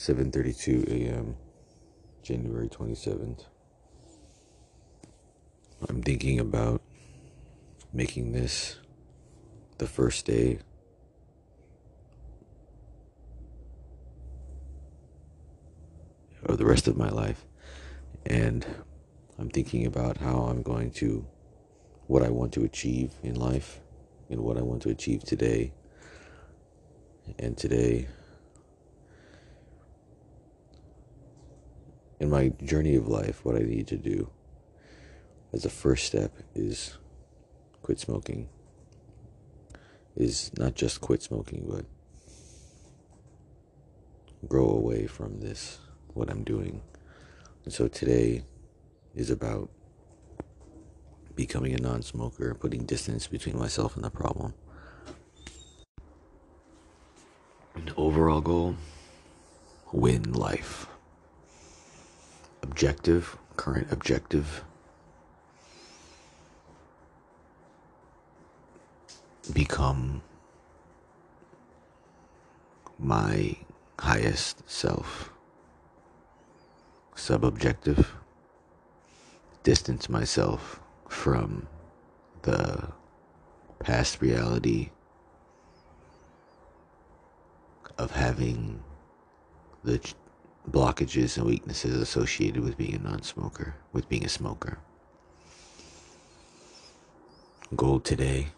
7:32 a.m. January 27th. I'm thinking about making this the first day of the rest of my life. And I'm thinking about how I'm going to, what I want to achieve in life and what I want to achieve today. And today, in my journey of life, what I need to do as a first step is quit smoking. Is not just quit smoking, but grow away from this, what I'm doing. And so today is about becoming a non smoker, putting distance between myself and the problem. An overall goal win life. Objective, current objective become my highest self. Subobjective, distance myself from the past reality of having the blockages and weaknesses associated with being a non smoker, with being a smoker. Goal today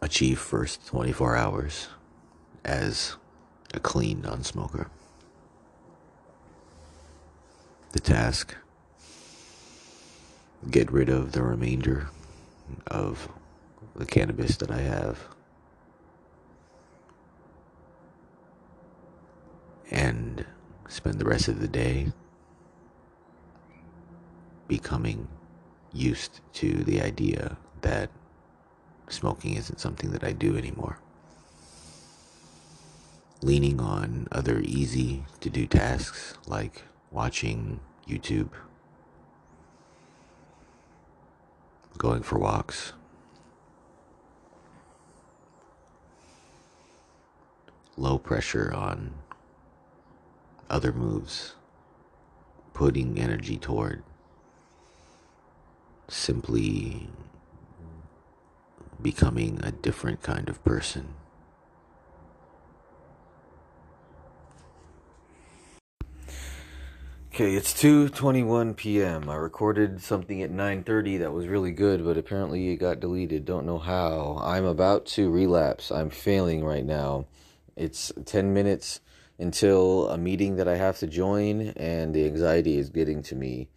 achieve first 24 hours as a clean non smoker. The task get rid of the remainder of the cannabis that I have and spend the rest of the day becoming used to the idea that smoking isn't something that I do anymore. Leaning on other easy to do tasks like watching YouTube, going for walks, low pressure on other moves, putting energy toward simply becoming a different kind of person. Okay, it's 2:21 p.m. I recorded something at 9:30 that was really good, but apparently it got deleted. Don't know how. I'm about to relapse. I'm failing right now. It's 10 minutes until a meeting that I have to join and the anxiety is getting to me.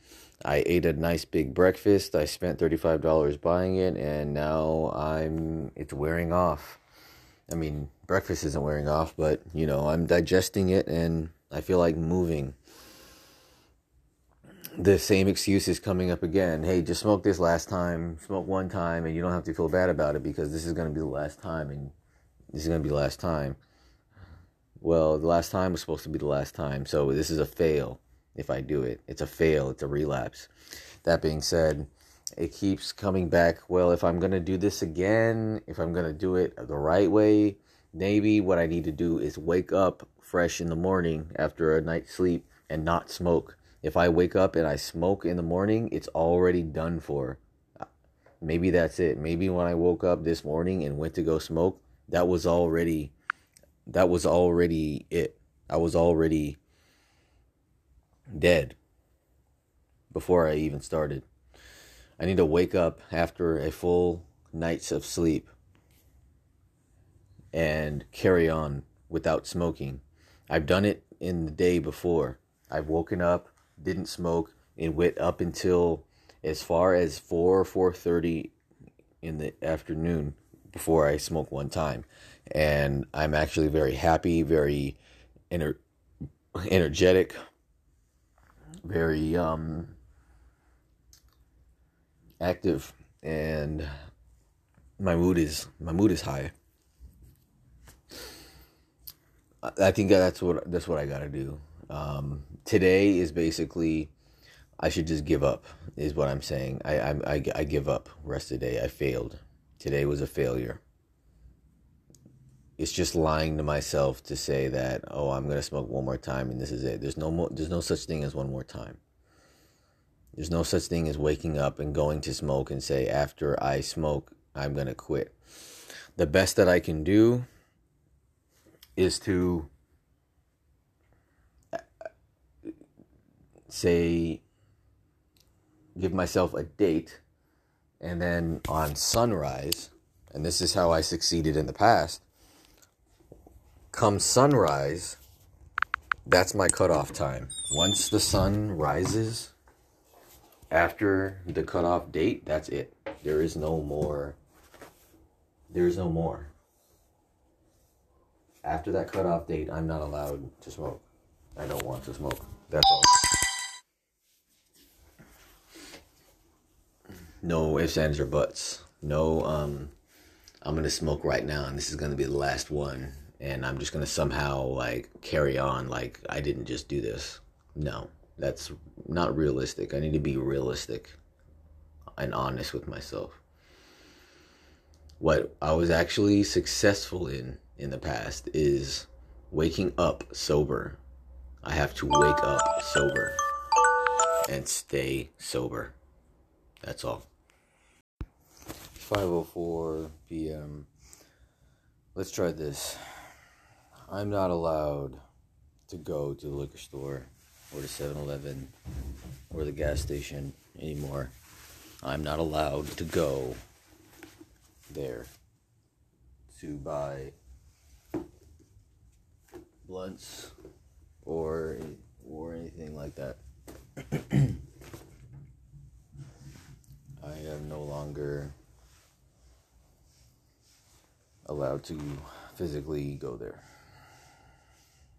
I ate a nice big breakfast. I spent $35 buying it and now I'm it's wearing off. I mean, breakfast isn't wearing off, but you know, I'm digesting it and I feel like moving. The same excuse is coming up again. Hey, just smoke this last time, smoke one time, and you don't have to feel bad about it because this is going to be the last time, and this is going to be the last time. Well, the last time was supposed to be the last time, so this is a fail if I do it. It's a fail, it's a relapse. That being said, it keeps coming back. Well, if I'm going to do this again, if I'm going to do it the right way, maybe what I need to do is wake up fresh in the morning after a night's sleep and not smoke. If I wake up and I smoke in the morning, it's already done for. Maybe that's it. Maybe when I woke up this morning and went to go smoke, that was already that was already it. I was already dead before I even started. I need to wake up after a full nights of sleep and carry on without smoking. I've done it in the day before. I've woken up, didn't smoke, and went up until as far as 4 or 4:30 in the afternoon before I smoke one time. And I'm actually very happy, very ener- energetic, very um active and my mood is my mood is high. I think that's what that's what I got to do. Um, today is basically I should just give up is what I'm saying. I, I I I give up rest of the day. I failed. Today was a failure. It's just lying to myself to say that oh I'm gonna smoke one more time and this is it. There's no more. There's no such thing as one more time. There's no such thing as waking up and going to smoke and say after I smoke I'm gonna quit. The best that I can do is to uh, say give myself a date and then on sunrise and this is how I succeeded in the past come sunrise, that's my cutoff time. Once the sun rises, after the cutoff date, that's it. There is no more. There is no more. After that cutoff date, I'm not allowed to smoke. I don't want to smoke. That's all. No ifs, ands, or buts. No, um, I'm gonna smoke right now, and this is gonna be the last one and I'm just gonna somehow like carry on like I didn't just do this. No, that's not realistic. I need to be realistic and honest with myself. What I was actually successful in in the past is waking up sober. I have to wake up sober and stay sober. That's all. 5:04 p.m. Let's try this. I'm not allowed to go to the liquor store or the 7 Eleven or the gas station anymore. I'm not allowed to go there to buy blunts or or anything like that. I am no longer allowed to physically go there.